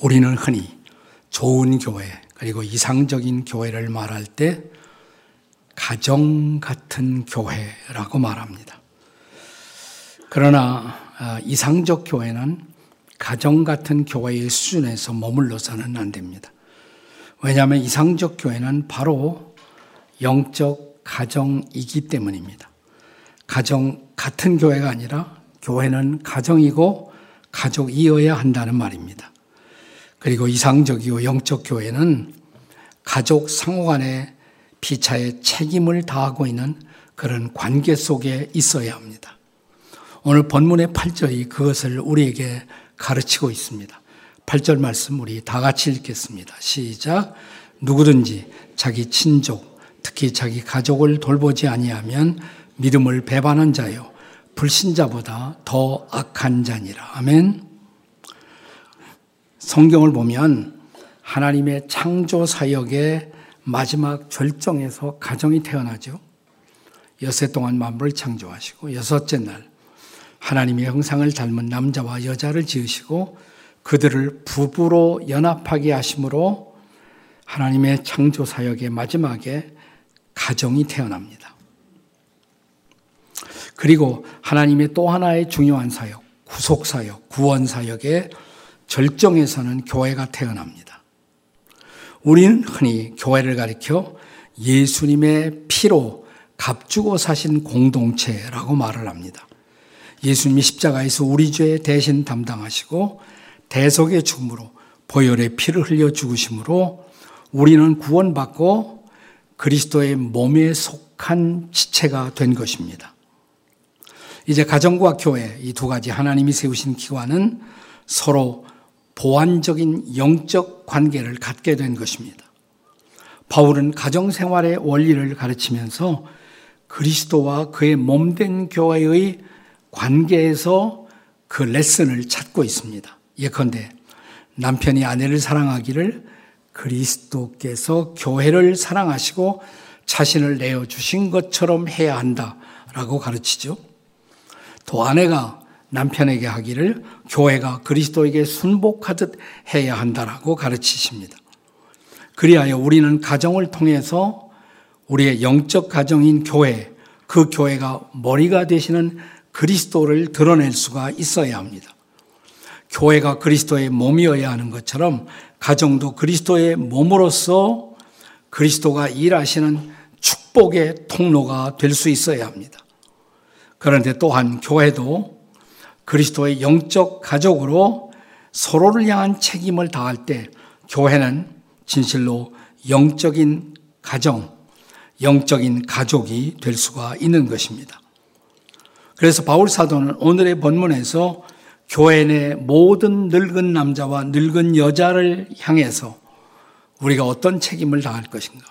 우리는 흔히 좋은 교회, 그리고 이상적인 교회를 말할 때 가정 같은 교회라고 말합니다. 그러나 아, 이상적 교회는 가정 같은 교회의 수준에서 머물러서는 안 됩니다. 왜냐하면 이상적 교회는 바로 영적 가정이기 때문입니다. 가정 같은 교회가 아니라 교회는 가정이고 가족이어야 한다는 말입니다. 그리고 이상적이고 영적 교회는 가족 상호 간의 피차의 책임을 다하고 있는 그런 관계 속에 있어야 합니다. 오늘 본문의 8절이 그것을 우리에게 가르치고 있습니다. 8절 말씀 우리 다 같이 읽겠습니다. 시작. 누구든지 자기 친족, 특히 자기 가족을 돌보지 아니하면 믿음을 배반한 자요. 불신자보다 더 악한 자니라. 아멘. 성경을 보면 하나님의 창조 사역의 마지막 절정에서 가정이 태어나죠. 여세 동안 만물을 창조하시고 여섯째 날 하나님의 형상을 닮은 남자와 여자를 지으시고 그들을 부부로 연합하게 하심으로 하나님의 창조 사역의 마지막에 가정이 태어납니다. 그리고 하나님의 또 하나의 중요한 사역, 구속 사역, 구원 사역의 절정에서는 교회가 태어납니다. 우리는 흔히 교회를 가리켜 예수님의 피로 값주고 사신 공동체라고 말을 합니다. 예수님이 십자가에서 우리 죄 대신 담당하시고 대속의 죽음으로 보혈의 피를 흘려 죽으심으로 우리는 구원받고 그리스도의 몸에 속한 지체가 된 것입니다. 이제 가정과 교회 이 두 가지 하나님이 세우신 기관은 서로 보완적인 영적 관계를 갖게 된 것입니다. 바울은 가정 생활의 원리를 가르치면서 그리스도와 그의 몸된 교회의 관계에서 그 레슨을 찾고 있습니다. 예컨대 남편이 아내를 사랑하기를 그리스도께서 교회를 사랑하시고 자신을 내어 주신 것처럼 해야 한다라고 가르치죠. 또 아내가 남편에게 하기를 교회가 그리스도에게 순복하듯 해야 한다라고 가르치십니다. 그리하여 우리는 가정을 통해서 우리의 영적 가정인 교회, 그 교회가 머리가 되시는 그리스도를 드러낼 수가 있어야 합니다. 교회가 그리스도의 몸이어야 하는 것처럼 가정도 그리스도의 몸으로서 그리스도가 일하시는 축복의 통로가 될 수 있어야 합니다. 그런데 또한 교회도 그리스도의 영적 가족으로 서로를 향한 책임을 다할 때 교회는 진실로 영적인 가정, 영적인 가족이 될 수가 있는 것입니다. 그래서 바울 사도는 오늘의 본문에서 교회 내 모든 늙은 남자와 늙은 여자를 향해서 우리가 어떤 책임을 다할 것인가.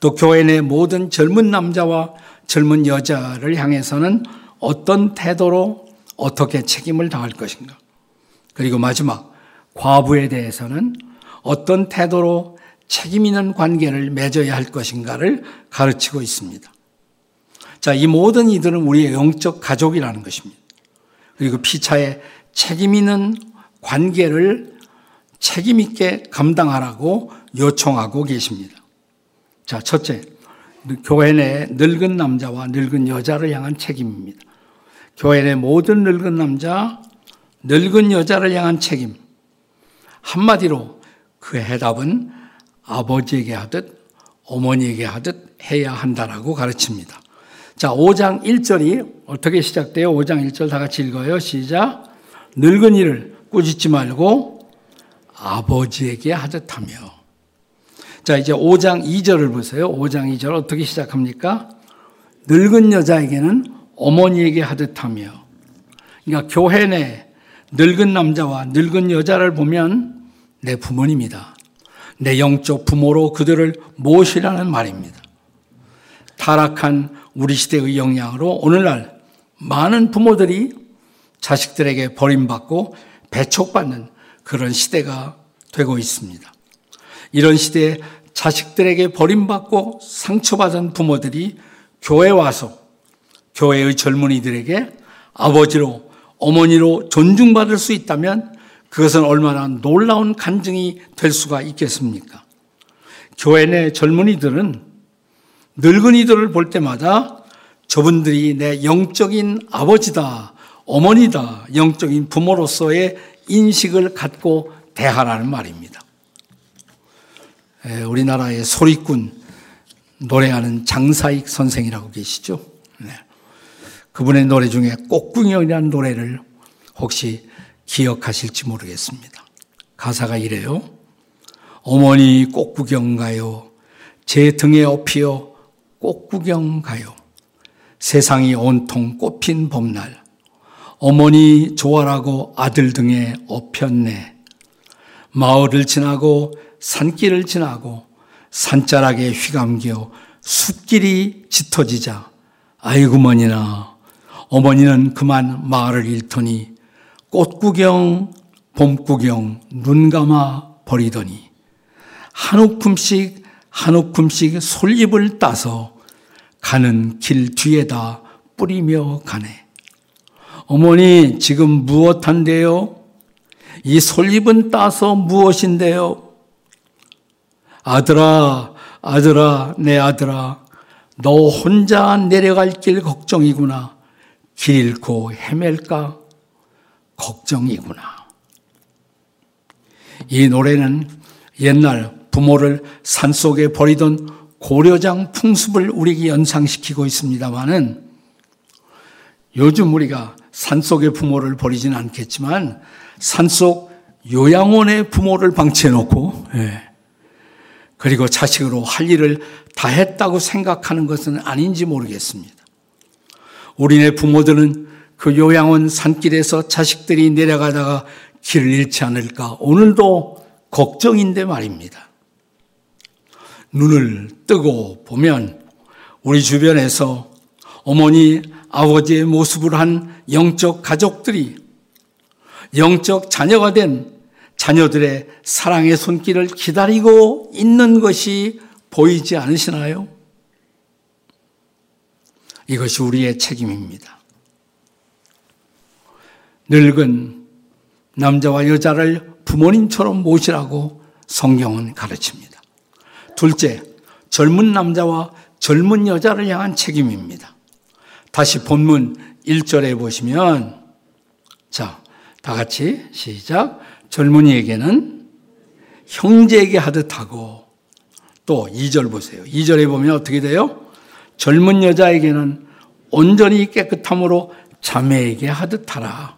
또 교회 내 모든 젊은 남자와 젊은 여자를 향해서는 어떤 태도로 어떻게 책임을 다할 것인가. 그리고 마지막 과부에 대해서는 어떤 태도로 책임 있는 관계를 맺어야 할 것인가를 가르치고 있습니다. 자, 이 모든 이들은 우리의 영적 가족이라는 것입니다. 그리고 피차에 책임 있는 관계를 책임 있게 감당하라고 요청하고 계십니다. 자, 첫째, 교회 내 늙은 남자와 늙은 여자를 향한 책임입니다. 교회 내 모든 늙은 남자, 늙은 여자를 향한 책임. 한마디로 그 해답은 아버지에게 하듯 어머니에게 하듯 해야 한다라고 가르칩니다. 자, 5장 1절이 어떻게 시작돼요? 5장 1절 다 같이 읽어요. 시작. 늙은 이를 꾸짖지 말고 아버지에게 하듯 하며. 자, 이제 5장 2절을 보세요. 5장 2절 어떻게 시작합니까? 늙은 여자에게는 어머니에게 하듯 하며. 그러니까 교회 내 늙은 남자와 늙은 여자를 보면 내 부모님이다. 내 영적 부모로 그들을 모시라는 말입니다. 타락한 우리 시대의 영향으로 오늘날 많은 부모들이 자식들에게 버림받고 배척받는 그런 시대가 되고 있습니다. 이런 시대에 자식들에게 버림받고 상처받은 부모들이 교회 와서 교회의 젊은이들에게 아버지로 어머니로 존중받을 수 있다면 그것은 얼마나 놀라운 간증이 될 수가 있겠습니까? 교회 내 젊은이들은 늙은이들을 볼 때마다 저분들이 내 영적인 아버지다, 어머니다, 영적인 부모로서의 인식을 갖고 대하라는 말입니다. 우리나라의 소리꾼 노래하는 장사익 선생이라고 계시죠? 네. 그분의 노래 중에 꽃궁이라는 노래를 혹시 기억하실지 모르겠습니다. 가사가 이래요. 어머니 꽃구경 가요. 제 등에 업히어 꽃구경 가요. 세상이 온통 꽃핀 봄날. 어머니 좋아라고 아들 등에 업혔네. 마을을 지나고 산길을 지나고 산자락에 휘감겨 숲길이 짙어지자 아이구머니나 어머니는 그만 마을을 잃더니 꽃구경 봄구경 눈 감아 버리더니 한 움큼씩 한 움큼씩 솔잎을 따서 가는 길 뒤에다 뿌리며 가네. 어머니 지금 무엇한데요? 이 솔잎은 따서 무엇인데요? 아들아, 아들아, 내 아들아, 너 혼자 내려갈 길 걱정이구나. 길 잃고 헤맬까? 걱정이구나. 이 노래는 옛날 부모를 산속에 버리던 고려장 풍습을 우리에게 연상시키고 있습니다만은 요즘 우리가 산속의 부모를 버리지는 않겠지만 산속 요양원의 부모를 방치해 놓고 예. 그리고 자식으로 할 일을 다 했다고 생각하는 것은 아닌지 모르겠습니다. 우리네 부모들은 그 요양원 산길에서 자식들이 내려가다가 길을 잃지 않을까 오늘도 걱정인데 말입니다. 눈을 뜨고 보면 우리 주변에서 어머니, 아버지의 모습을 한 영적 가족들이 영적 자녀가 된 자녀들의 사랑의 손길을 기다리고 있는 것이 보이지 않으시나요? 이것이 우리의 책임입니다. 늙은 남자와 여자를 부모님처럼 모시라고 성경은 가르칩니다. 둘째, 젊은 남자와 젊은 여자를 향한 책임입니다. 다시 본문 1절에 보시면, 자, 다 같이 시작. 젊은이에게는 형제에게 하듯 하고, 또 2절 보세요. 2절에 보면 어떻게 돼요? 젊은 여자에게는 온전히 깨끗함으로 자매에게 하듯 하라.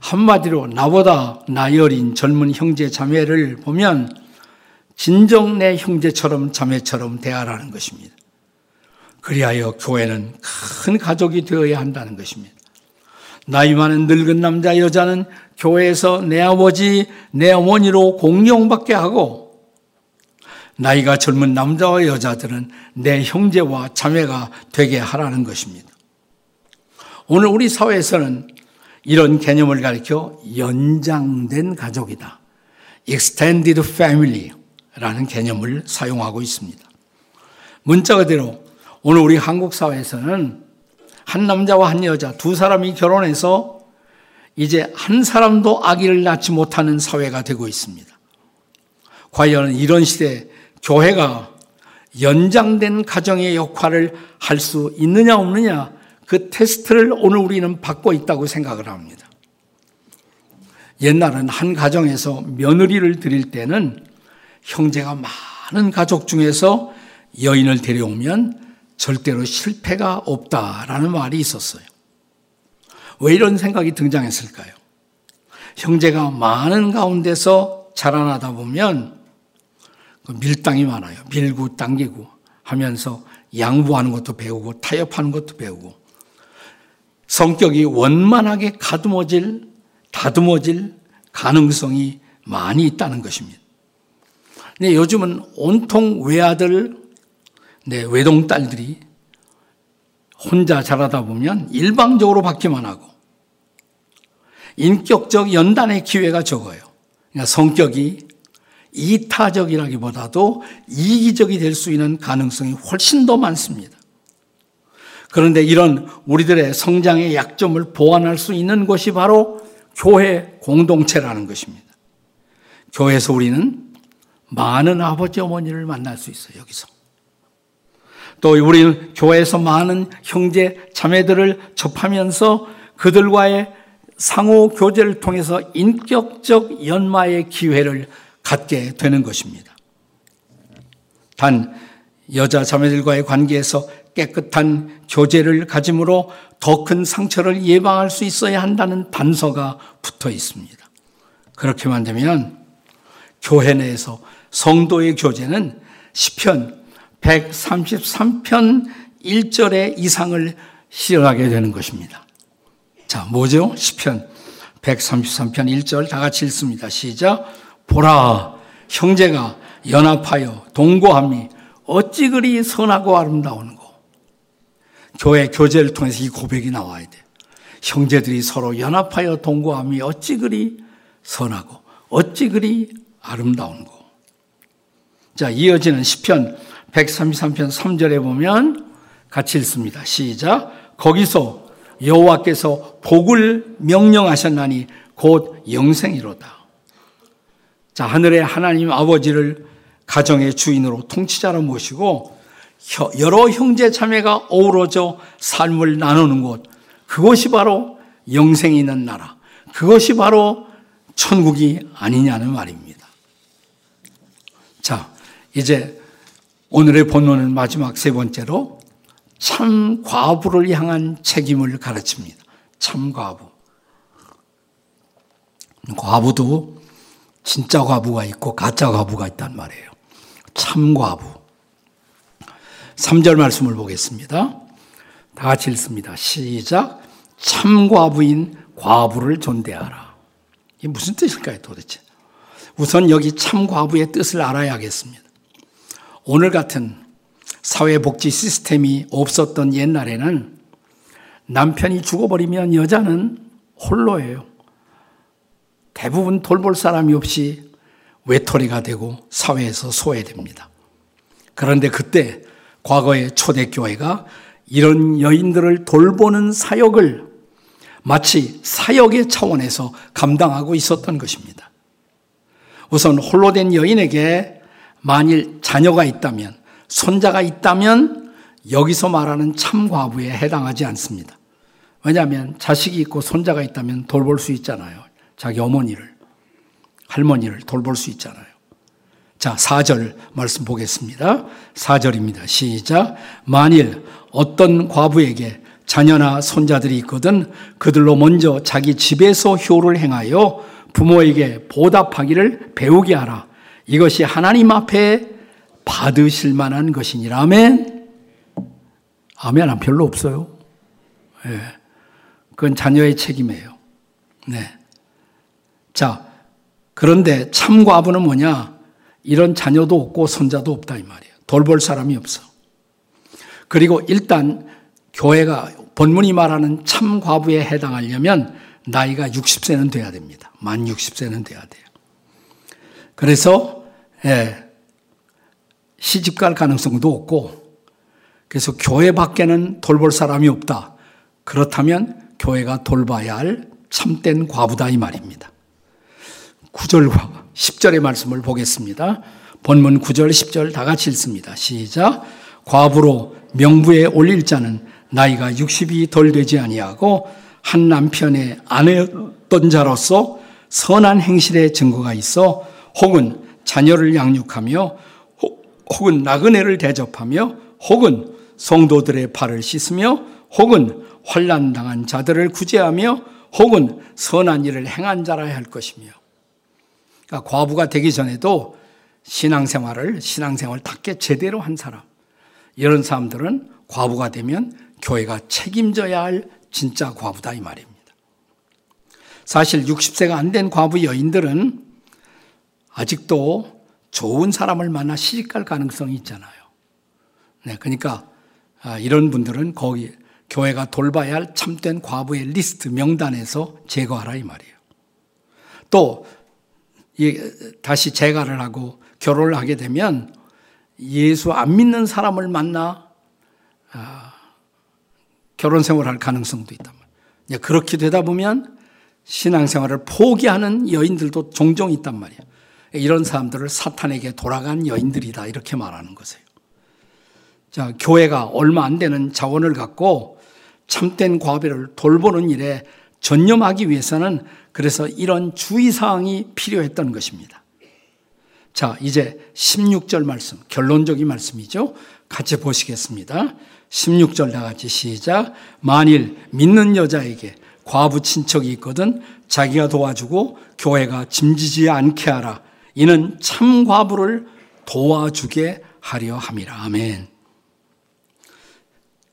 한마디로 나보다 나이 어린 젊은 형제 자매를 보면 진정 내 형제처럼 자매처럼 대하라는 것입니다. 그리하여 교회는 큰 가족이 되어야 한다는 것입니다. 나이 많은 늙은 남자 여자는 교회에서 내 아버지, 내 어머니로 공용받게 하고 나이가 젊은 남자와 여자들은 내 형제와 자매가 되게 하라는 것입니다. 오늘 우리 사회에서는 이런 개념을 가리켜 연장된 가족이다. extended family라는 개념을 사용하고 있습니다. 문자 그대로 오늘 우리 한국 사회에서는 한 남자와 한 여자 두 사람이 결혼해서 이제 한 사람도 아기를 낳지 못하는 사회가 되고 있습니다. 과연 이런 시대 교회가 연장된 가정의 역할을 할 수 있느냐 없느냐 그 테스트를 오늘 우리는 받고 있다고 생각을 합니다. 옛날은 한 가정에서 며느리를 드릴 때는 형제가 많은 가족 중에서 여인을 데려오면 절대로 실패가 없다라는 말이 있었어요. 왜 이런 생각이 등장했을까요? 형제가 많은 가운데서 자라나다 보면 그 밀당이 많아요. 밀고 당기고 하면서 양보하는 것도 배우고 타협하는 것도 배우고 성격이 원만하게 가듬어질, 다듬어질 가능성이 많이 있다는 것입니다. 근데 요즘은 온통 외아들, 네, 외동딸들이 혼자 자라다 보면 일방적으로 받기만 하고 인격적 연단의 기회가 적어요. 그러니까 성격이 이타적이라기보다도 이기적이 될 수 있는 가능성이 훨씬 더 많습니다. 그런데 이런 우리들의 성장의 약점을 보완할 수 있는 것이 바로 교회 공동체라는 것입니다. 교회에서 우리는 많은 아버지 어머니를 만날 수 있어요. 여기서. 또 우리는 교회에서 많은 형제 자매들을 접하면서 그들과의 상호 교제를 통해서 인격적 연마의 기회를 갖게 되는 것입니다. 단 여자 자매들과의 관계에서 깨끗한 교제를 가짐으로 더 큰 상처를 예방할 수 있어야 한다는 단서가 붙어 있습니다. 그렇게만 되면 교회 내에서 성도의 교제는 시편 133편 1절의 이상을 실현하게 되는 것입니다. 자, 뭐죠? 시편 133편 1절 다 같이 읽습니다. 시작. 보라, 형제가 연합하여 동거함이 어찌 그리 선하고 아름다운고. 교회 교제를 통해서 이 고백이 나와야 돼. 형제들이 서로 연합하여 동거함이 어찌 그리 선하고 어찌 그리 아름다운고. 자, 이어지는 시편 133편 3절에 보면 같이 읽습니다. 시작. 거기서 여호와께서 복을 명령하셨나니 곧 영생이로다. 자, 하늘의 하나님 아버지를 가정의 주인으로 통치자로 모시고 여러 형제 자매가 어우러져 삶을 나누는 곳 그것이 바로 영생이 있는 나라 그것이 바로 천국이 아니냐는 말입니다. 자, 이제 오늘의 본론은 마지막 세 번째로 참 과부를 향한 책임을 가르칩니다. 참 과부. 과부도 진짜 과부가 있고 가짜 과부가 있단 말이에요. 참 과부. 3절 말씀을 보겠습니다. 다 같이 읽습니다. 시작. 참 과부인 과부를 존대하라. 이게 무슨 뜻일까요, 도대체? 우선 여기 참 과부의 뜻을 알아야겠습니다. 오늘 같은 사회복지 시스템이 없었던 옛날에는 남편이 죽어버리면 여자는 홀로예요. 대부분 돌볼 사람이 없이 외톨이가 되고 사회에서 소외됩니다. 그런데 그때 과거의 초대교회가 이런 여인들을 돌보는 사역을 마치 사역의 차원에서 감당하고 있었던 것입니다. 우선 홀로 된 여인에게 만일 자녀가 있다면 손자가 있다면 여기서 말하는 참과부에 해당하지 않습니다. 왜냐하면 자식이 있고 손자가 있다면 돌볼 수 있잖아요. 자기 어머니를, 할머니를 돌볼 수 있잖아요. 자, 4절 말씀 보겠습니다. 4절입니다. 시작. 만일 어떤 과부에게 자녀나 손자들이 있거든 그들로 먼저 자기 집에서 효를 행하여 부모에게 보답하기를 배우게 하라. 이것이 하나님 앞에 받으실 만한 것이니라. 아멘. 아멘은 별로 없어요. 예. 그건 자녀의 책임이에요. 네. 자, 그런데 참과부는 뭐냐? 이런 자녀도 없고 손자도 없다 이 말이에요. 돌볼 사람이 없어. 그리고 일단 교회가 본문이 말하는 참 과부에 해당하려면 나이가 60세는 돼야 됩니다. 만 60세는 돼야 돼요. 그래서 예, 시집 갈 가능성도 없고 그래서 교회 밖에는 돌볼 사람이 없다. 그렇다면 교회가 돌봐야 할 참된 과부다 이 말입니다. 9절과 10절의 말씀을 보겠습니다. 본문 9절 10절 다 같이 읽습니다. 시작. 과부로 명부에 올릴 자는 나이가 60이 덜 되지 아니하고 한 남편의 아내였던 자로서 선한 행실의 증거가 있어 혹은 자녀를 양육하며 혹은 나그네를 대접하며 혹은 성도들의 발을 씻으며 혹은 환란 당한 자들을 구제하며 혹은 선한 일을 행한 자라야 할 것이며 그러니까 과부가 되기 전에도 신앙생활을 신앙생활 답게 제대로 한 사람 이런 사람들은 과부가 되면 교회가 책임져야 할 진짜 과부다 이 말입니다. 사실 60세가 안 된 과부 여인들은 아직도 좋은 사람을 만나 시집갈 가능성이 있잖아요. 네, 그러니까 아, 이런 분들은 거기 교회가 돌봐야 할 참된 과부의 리스트 명단에서 제거하라 이 말이에요. 또 다시 재가를 하고 결혼을 하게 되면 예수 안 믿는 사람을 만나 아, 결혼 생활할 가능성도 있단 말이에요. 그렇게 되다 보면 신앙생활을 포기하는 여인들도 종종 있단 말이에요. 이런 사람들을 사탄에게 돌아간 여인들이다 이렇게 말하는 거예요. 자, 교회가 얼마 안 되는 자원을 갖고 참된 과비를 돌보는 일에 전념하기 위해서는 그래서 이런 주의사항이 필요했던 것입니다. 자, 이제 16절 말씀, 결론적인 말씀이죠. 같이 보시겠습니다. 16절 다 같이 시작. 만일 믿는 여자에게 과부 친척이 있거든 자기가 도와주고 교회가 짐지지 않게 하라. 이는 참 과부를 도와주게 하려 함이라. 아멘.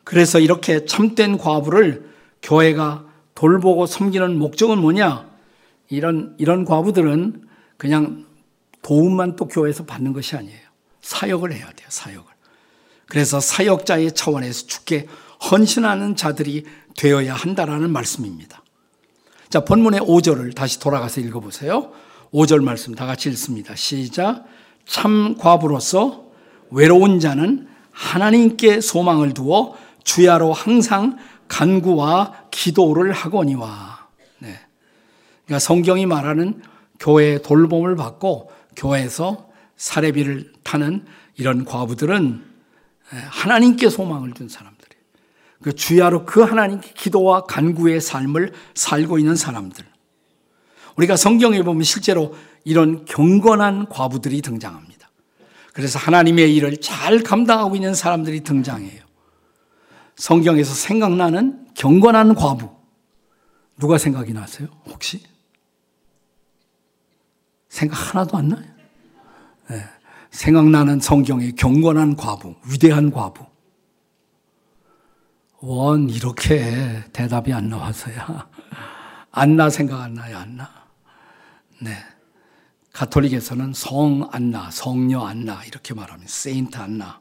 그래서 이렇게 참된 과부를 교회가 돌보고 섬기는 목적은 뭐냐? 이런, 이런 과부들은 그냥 도움만 또 교회에서 받는 것이 아니에요. 사역을 해야 돼요, 사역을. 그래서 사역자의 차원에서 죽게 헌신하는 자들이 되어야 한다라는 말씀입니다. 자, 본문의 5절을 다시 돌아가서 읽어보세요. 5절 말씀 다 같이 읽습니다. 시작. 참 과부로서 외로운 자는 하나님께 소망을 두어 주야로 항상 간구와 기도를 하거니와. 네. 그러니까 성경이 말하는 교회의 돌봄을 받고 교회에서 사례비를 타는 이런 과부들은 하나님께 소망을 둔 사람들이에요. 그 주야로 그 하나님께 기도와 간구의 삶을 살고 있는 사람들. 우리가 성경에 보면 실제로 이런 경건한 과부들이 등장합니다. 그래서 하나님의 일을 잘 감당하고 있는 사람들이 등장해요. 성경에서 생각나는 경건한 과부. 누가 생각이 나세요? 혹시? 생각 하나도 안 나요? 네. 생각나는 성경의 경건한 과부, 위대한 과부. 원, 이렇게 대답이 안 나와서야. 안나 생각 안 나요, 안나? 네. 가톨릭에서는 성 안나, 성녀 안나, 이렇게 말합니다. 세인트 안나.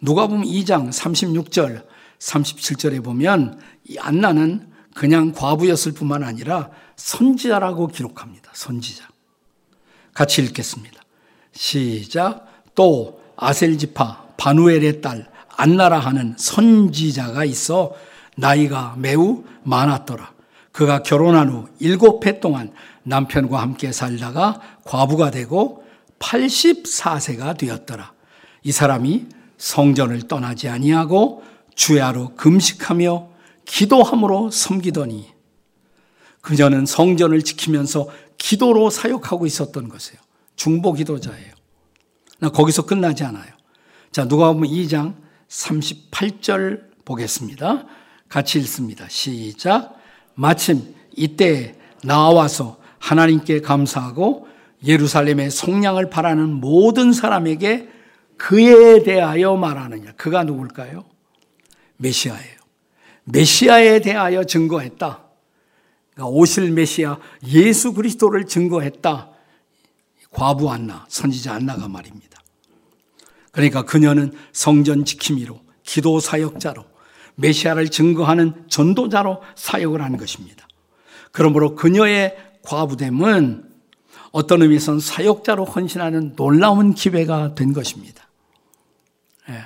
누가 보면 2장 36절, 37절에 보면 이 안나는 그냥 과부였을 뿐만 아니라 선지자라고 기록합니다. 선지자. 같이 읽겠습니다. 시작. 또 아셀지파 바누엘의 딸 안나라 하는 선지자가 있어 나이가 매우 많았더라. 그가 결혼한 후 일곱 해 동안 남편과 함께 살다가 과부가 되고 84세가 되었더라. 이 사람이 성전을 떠나지 아니하고 주야로 금식하며 기도함으로 섬기더니 그녀는 성전을 지키면서 기도로 사역하고 있었던 것이에요. 중보 기도자예요. 나 거기서 끝나지 않아요. 자, 누가 보면 2장 38절 보겠습니다. 같이 읽습니다. 시작. 마침 이때 나와서 하나님께 감사하고 예루살렘의 속량을 바라는 모든 사람에게 그에 대하여 말하느냐. 그가 누굴까요? 메시아예요. 메시아에 대하여 증거했다. 그러니까 오실 메시아 예수 그리스도를 증거했다. 과부 안나, 선지자 안나가 말입니다. 그러니까 그녀는 성전 지킴이로, 기도 사역자로, 메시아를 증거하는 전도자로 사역을 하는 것입니다. 그러므로 그녀의 과부됨은 어떤 의미에서는 사역자로 헌신하는 놀라운 기회가 된 것입니다. 예.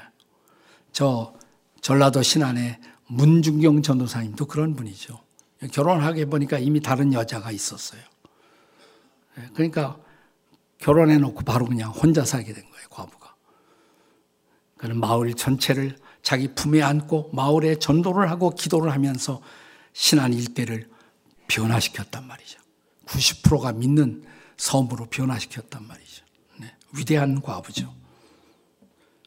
저 전라도 신안에 문중경 전도사님도 그런 분이죠. 결혼하게 보니까 이미 다른 여자가 있었어요. 예. 그러니까 결혼해 놓고 바로 그냥 혼자 살게 된 거예요, 과부가. 그는 마을 전체를 자기 품에 안고 마을에 전도를 하고 기도를 하면서 신안 일대를 변화시켰단 말이죠. 90%가 믿는 섬으로 변화시켰단 말이죠. 네. 위대한 과부죠.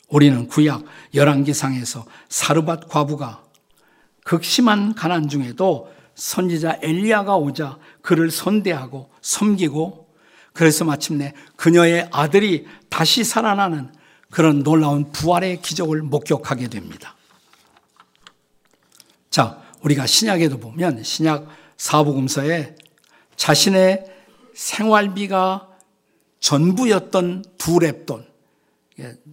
우리는 구약 열왕기상에서 사르밧 과부가 극심한 가난 중에도 선지자 엘리야가 오자 그를 선대하고 섬기고 그래서 마침내 그녀의 아들이 다시 살아나는 그런 놀라운 부활의 기적을 목격하게 됩니다. 자, 우리가 신약에도 보면 신약 사복음서에 자신의 생활비가 전부였던 두 랩돈,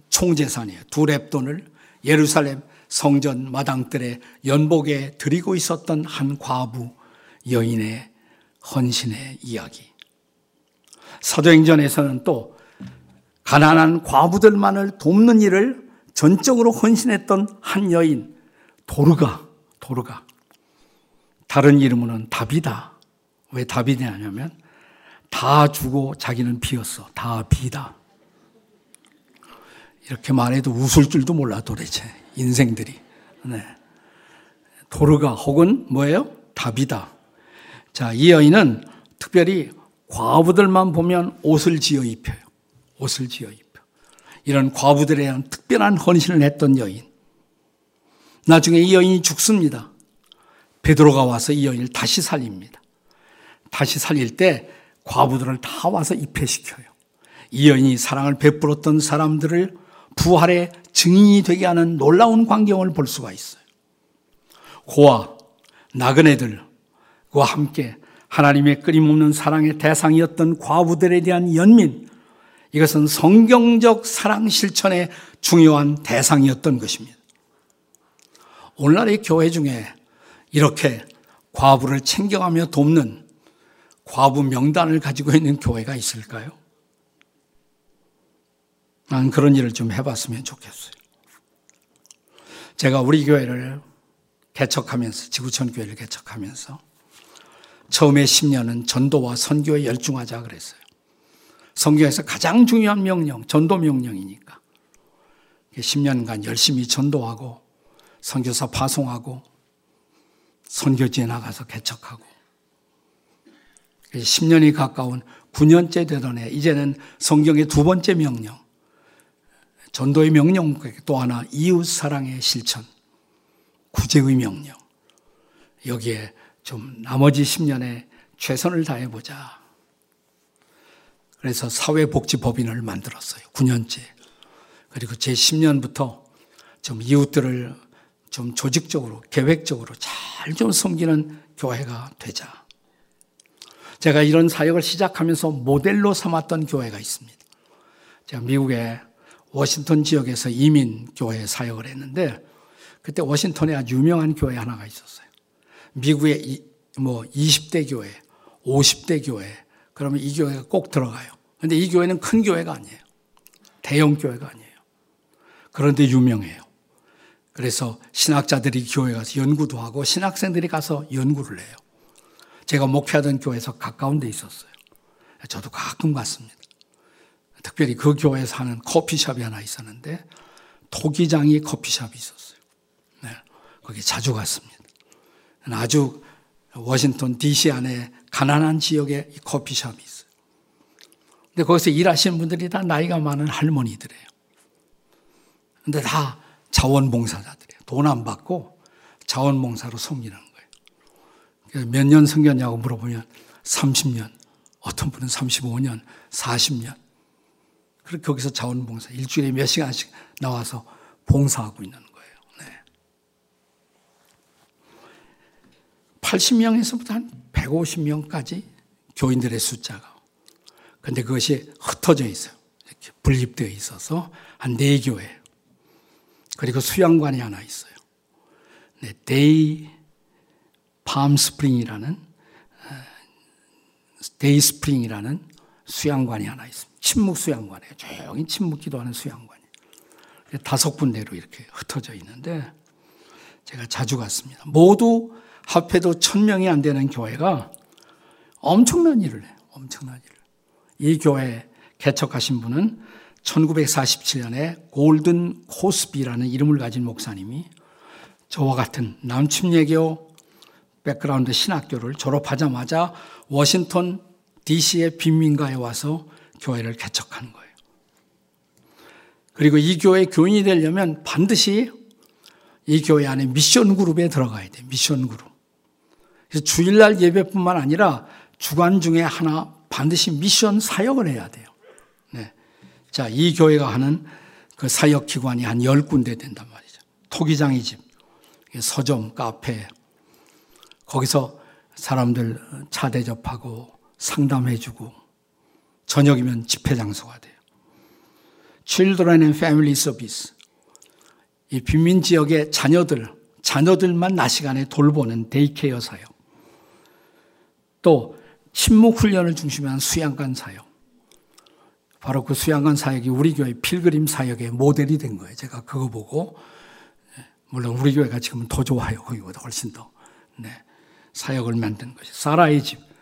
총재산이에요. 두 랩돈을 예루살렘 성전 마당들의 연복에 드리고 있었던 한 과부 여인의 헌신의 이야기. 사도행전에서는 또 가난한 과부들만을 돕는 일을 전적으로 헌신했던 한 여인 도르가 도르가 다른 이름으로는 다비다 왜 다비되냐면 다 주고 자기는 비었어. 다 비다. 이렇게 말해도 웃을 줄도 몰라 도대체 인생들이. 네. 도르가 혹은 뭐예요? 답이다. 자, 이 여인은 특별히 과부들만 보면 옷을 지어 입혀요. 옷을 지어 입혀. 이런 과부들에 대한 특별한 헌신을 했던 여인. 나중에 이 여인이 죽습니다. 베드로가 와서 이 여인을 다시 살립니다. 다시 살릴 때 과부들을 다 와서 입회시켜요. 이 여인이 사랑을 베풀었던 사람들을 부활의 증인이 되게 하는 놀라운 광경을 볼 수가 있어요. 고아, 나그네들과 함께 하나님의 끊임없는 사랑의 대상이었던 과부들에 대한 연민, 이것은 성경적 사랑 실천의 중요한 대상이었던 것입니다. 오늘날의 교회 중에 이렇게 과부를 챙겨가며 돕는 과부 명단을 가지고 있는 교회가 있을까요? 난 그런 일을 좀 해봤으면 좋겠어요. 제가 우리 교회를 개척하면서, 지구촌 교회를 개척하면서 처음에 10년은 전도와 선교에 열중하자 그랬어요. 성경에서 가장 중요한 명령, 전도 명령이니까. 10년간 열심히 전도하고 선교사 파송하고 선교지에 나가서 개척하고 10년이 가까운 9년째 되던 해 이제는 성경의 두 번째 명령 전도의 명령 또 하나 이웃 사랑의 실천 구제의 명령 여기에 좀 나머지 10년에 최선을 다해 보자. 그래서 사회복지법인을 만들었어요. 9년째. 그리고 제 10년부터 좀 이웃들을 좀 조직적으로, 계획적으로 잘 좀 섬기는 교회가 되자. 제가 이런 사역을 시작하면서 모델로 삼았던 교회가 있습니다. 제가 미국의 워싱턴 지역에서 이민 교회 사역을 했는데 그때 워싱턴에 아주 유명한 교회 하나가 있었어요. 미국의 뭐 20대 교회, 50대 교회, 그러면 이 교회가 꼭 들어가요. 근데 이 교회는 큰 교회가 아니에요. 대형 교회가 아니에요. 그런데 유명해요. 그래서 신학자들이 교회 가서 연구도 하고 신학생들이 가서 연구를 해요. 제가 목회하던 교회에서 가까운 데 있었어요. 저도 가끔 갔습니다. 특별히 그 교회에서 하는 커피숍이 하나 있었는데 토기장이 커피숍이 있었어요. 네, 거기 자주 갔습니다. 아주 워싱턴 DC 안에 가난한 지역에 커피숍이 있어요. 근데 거기서 일하시는 분들이 다 나이가 많은 할머니들이에요. 근데 다 자원봉사자들이에요. 돈 안 받고 자원봉사로 섬기는 거예요. 몇 년 섬겼냐고 물어보면 30년, 어떤 분은 35년, 40년. 그렇게 거기서 자원봉사, 일주일에 몇 시간씩 나와서 봉사하고 있는 거예요. 네. 80명에서부터 한 150명까지 교인들의 숫자가. 근데 그것이 흩어져 있어요. 이렇게 분립되어 있어서 한 네 교회. 그리고 수양관이 하나 있어요. 네, 데이 팜 스프링이라는 데이 스프링이라는 수양관이 하나 있습니다. 침묵 수양관이에요. 조용히 침묵 기도하는 수양관이. 다섯 군데로 이렇게 흩어져 있는데 제가 자주 갔습니다. 모두 합해도 천 명이 안 되는 교회가 엄청난 일을 해요. 엄청난 일을. 이 교회 개척하신 분은 1947년에 고든 코스비라는 이름을 가진 목사님이 저와 같은 남침례교 백그라운드 신학교를 졸업하자마자 워싱턴 DC의 빈민가에 와서 교회를 개척하는 거예요. 그리고 이 교회 교인이 되려면 반드시 이 교회 안에 mission group에 들어가야 돼. mission group. 그래서 주일날 예배뿐만 아니라 주간 중에 하나 반드시 미션 사역을 해야 돼요. 자, 이 교회가 하는 그 사역 기관이 한 열군데 된단 말이죠. 토기장이 집, 서점, 카페, 거기서 사람들 차 대접하고 상담해주고 저녁이면 집회 장소가 돼요. Children and Family Service. 이 빈민 지역의 자녀들, 자녀들만 낮 시간에 돌보는 day care 사역. 또 침묵 훈련을 중심으로 한 수양관 사역. 바로 그 수양관 사역이 우리 교회 필그림 사역의 모델이 된 거예요. 제가 그거 보고 예, 물론 우리 교회가 지금은 더 좋아요. 거기보다 훨씬 더 네, 사역을 만든 것이 사라의 집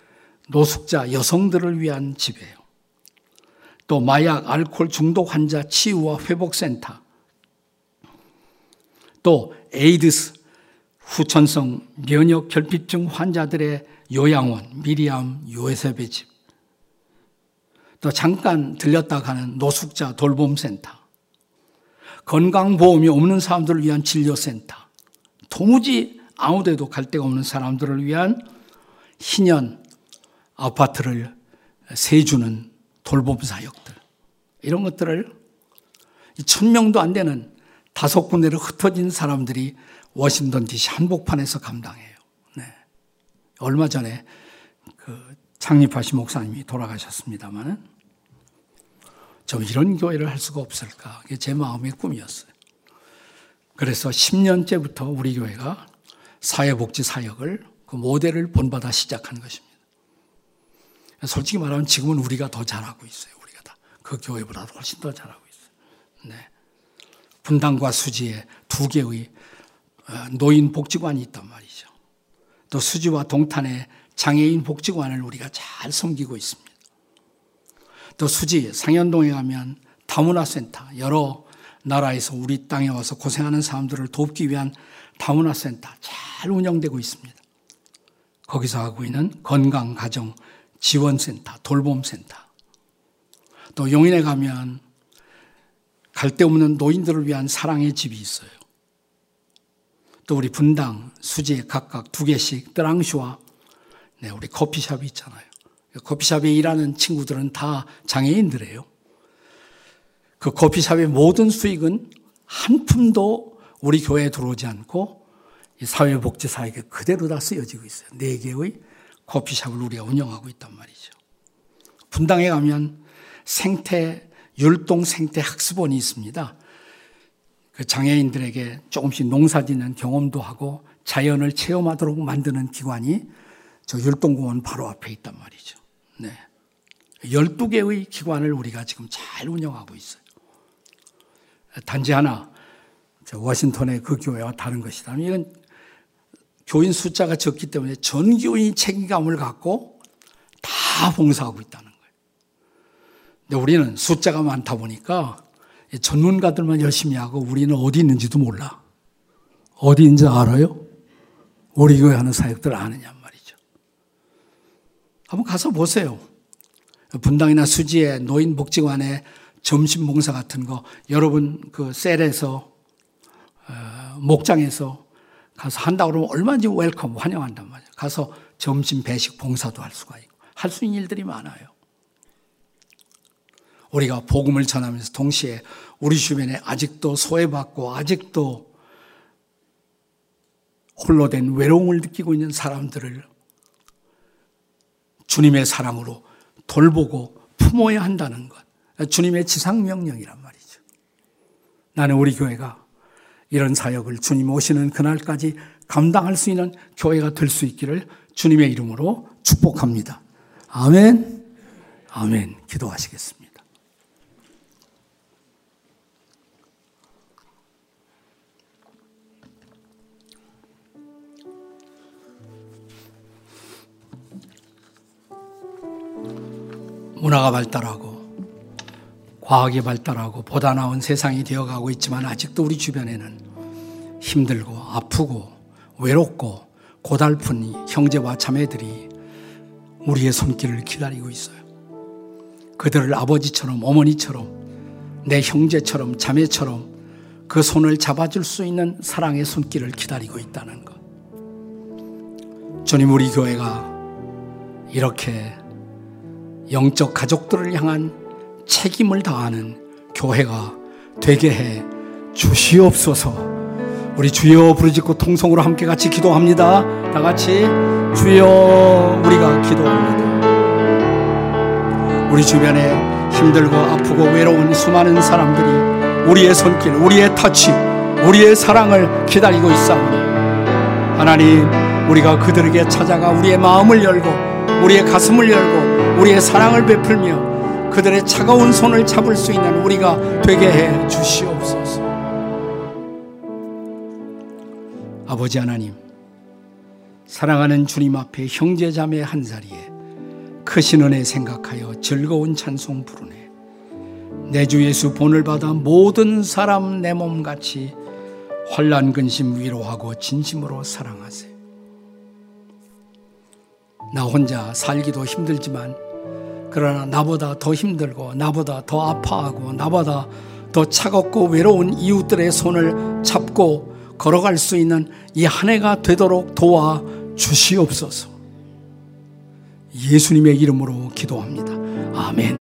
노숙자 여성들을 위한 집이에요. 또 마약, 알코올 중독 환자 치유와 회복센터, 또 에이즈, 후천성 면역 결핍증 환자들의 요양원, 미리암 요셉의 집, 또 잠깐 들렸다 가는 노숙자 돌봄센터, 건강보험이 없는 사람들을 위한 진료센터, 도무지 아무데도 갈 데가 없는 사람들을 위한 희년 아파트를 세주는 돌봄 사역들, 이런 것들을 천 명도 안 되는 다섯 군데로 흩어진 사람들이 워싱턴 DC 한복판에서 감당해요. 네. 얼마 전에 그 창립하신 목사님이 돌아가셨습니다만은 좀 이런 교회를 할 수가 없을까? 그게 제 마음의 꿈이었어요. 그래서 10년째부터 우리 교회가 사회복지 사역을 그 모델을 본받아 시작한 것입니다. 솔직히 말하면 지금은 우리가 더 잘하고 있어요. 우리가 다. 그 교회보다 훨씬 더 잘하고 있어요. 네. 분당과 수지에 두 개의 어, 노인 복지관이 있단 말이죠. 또 수지와 동탄에 장애인 복지관을 우리가 잘 섬기고 있습니다. 또 수지 상현동에 가면 다문화센터 여러 나라에서 우리 땅에 와서 고생하는 사람들을 돕기 위한 다문화센터 잘 운영되고 있습니다. 거기서 하고 있는 건강가정 지원센터, 돌봄센터. 또 용인에 가면 갈 데 없는 노인들을 위한 사랑의 집이 있어요. 또 우리 분당, 수지에 각각 두 개씩 뜨랑슈와 네, 우리 커피숍이 있잖아요. 커피숍에 일하는 친구들은 다 장애인들이에요. 그 커피숍의 모든 수익은 한 푼도 우리 교회에 들어오지 않고 사회복지사에게 그대로 다 쓰여지고 있어요. 네 개의 커피숍을 우리가 운영하고 있단 말이죠. 분당에 가면 생태, 율동 생태 학습원이 있습니다. 그 장애인들에게 조금씩 농사 짓는 경험도 하고 자연을 체험하도록 만드는 기관이 저 율동공원 바로 앞에 있단 말이죠. 네. 12개의 기관을 우리가 지금 잘 운영하고 있어요. 단지 하나, 워싱턴의 그 교회와 다른 것이다. 이건 교인 숫자가 적기 때문에 전 교인이 책임감을 갖고 다 봉사하고 있다는 거예요. 근데 우리는 숫자가 많다 보니까 전문가들만 열심히 하고 우리는 어디 있는지도 몰라. 어디 있는지 알아요? 우리 교회 하는 사역들 아느냐 말이죠. 한번 가서 보세요. 분당이나 수지에 노인복지관에 점심 봉사 같은 거 여러분 그 셀에서 어, 목장에서 가서 한다 그러면 얼마든지 welcome 환영한단 말이에요. 가서 점심 배식 봉사도 할 수가 있고 할 수 있는 일들이 많아요. 우리가 복음을 전하면서 동시에 우리 주변에 아직도 소외받고 아직도 홀로 된 외로움을 느끼고 있는 사람들을 주님의 사랑으로 돌보고 품어야 한다는 것. 주님의 지상명령이란 말이죠. 나는 우리 교회가 이런 사역을 주님 오시는 그날까지 감당할 수 있는 교회가 될 수 있기를 주님의 이름으로 축복합니다. 아멘. 아멘. 기도하시겠습니다. 문화가 발달하고 과학이 발달하고 보다 나은 세상이 되어가고 있지만 아직도 우리 주변에는 힘들고 아프고 외롭고 고달픈 형제와 자매들이 우리의 손길을 기다리고 있어요. 그들을 아버지처럼 어머니처럼 내 형제처럼 자매처럼 그 손을 잡아줄 수 있는 사랑의 손길을 기다리고 있다는 것. 주님 우리 교회가 이렇게 영적 가족들을 향한 책임을 다하는 교회가 되게 해 주시옵소서. 우리 주여 부르짖고 통성으로 함께 같이 기도합니다. 다 같이 주여 우리가 기도합니다. 우리 주변에 힘들고 아프고 외로운 수많은 사람들이 우리의 손길, 우리의 터치, 우리의 사랑을 기다리고 있사오니 하나님 우리가 그들에게 찾아가 우리의 마음을 열고 우리의 가슴을 열고 우리의 사랑을 베풀며 그들의 차가운 손을 잡을 수 있는 우리가 되게 해 주시옵소서. 아버지 하나님, 사랑하는 주님 앞에 형제자매 한 자리에 크신 은혜 생각하여 즐거운 찬송 부르네. 내 주 예수 본을 받아 모든 사람 내 몸같이 환란 근심 위로하고 진심으로 사랑하세요. 나 혼자 살기도 힘들지만 그러나 나보다 더 힘들고 나보다 더 아파하고 나보다 더 차갑고 외로운 이웃들의 손을 잡고 걸어갈 수 있는 이 한 해가 되도록 도와 주시옵소서. 예수님의 이름으로 기도합니다. 아멘.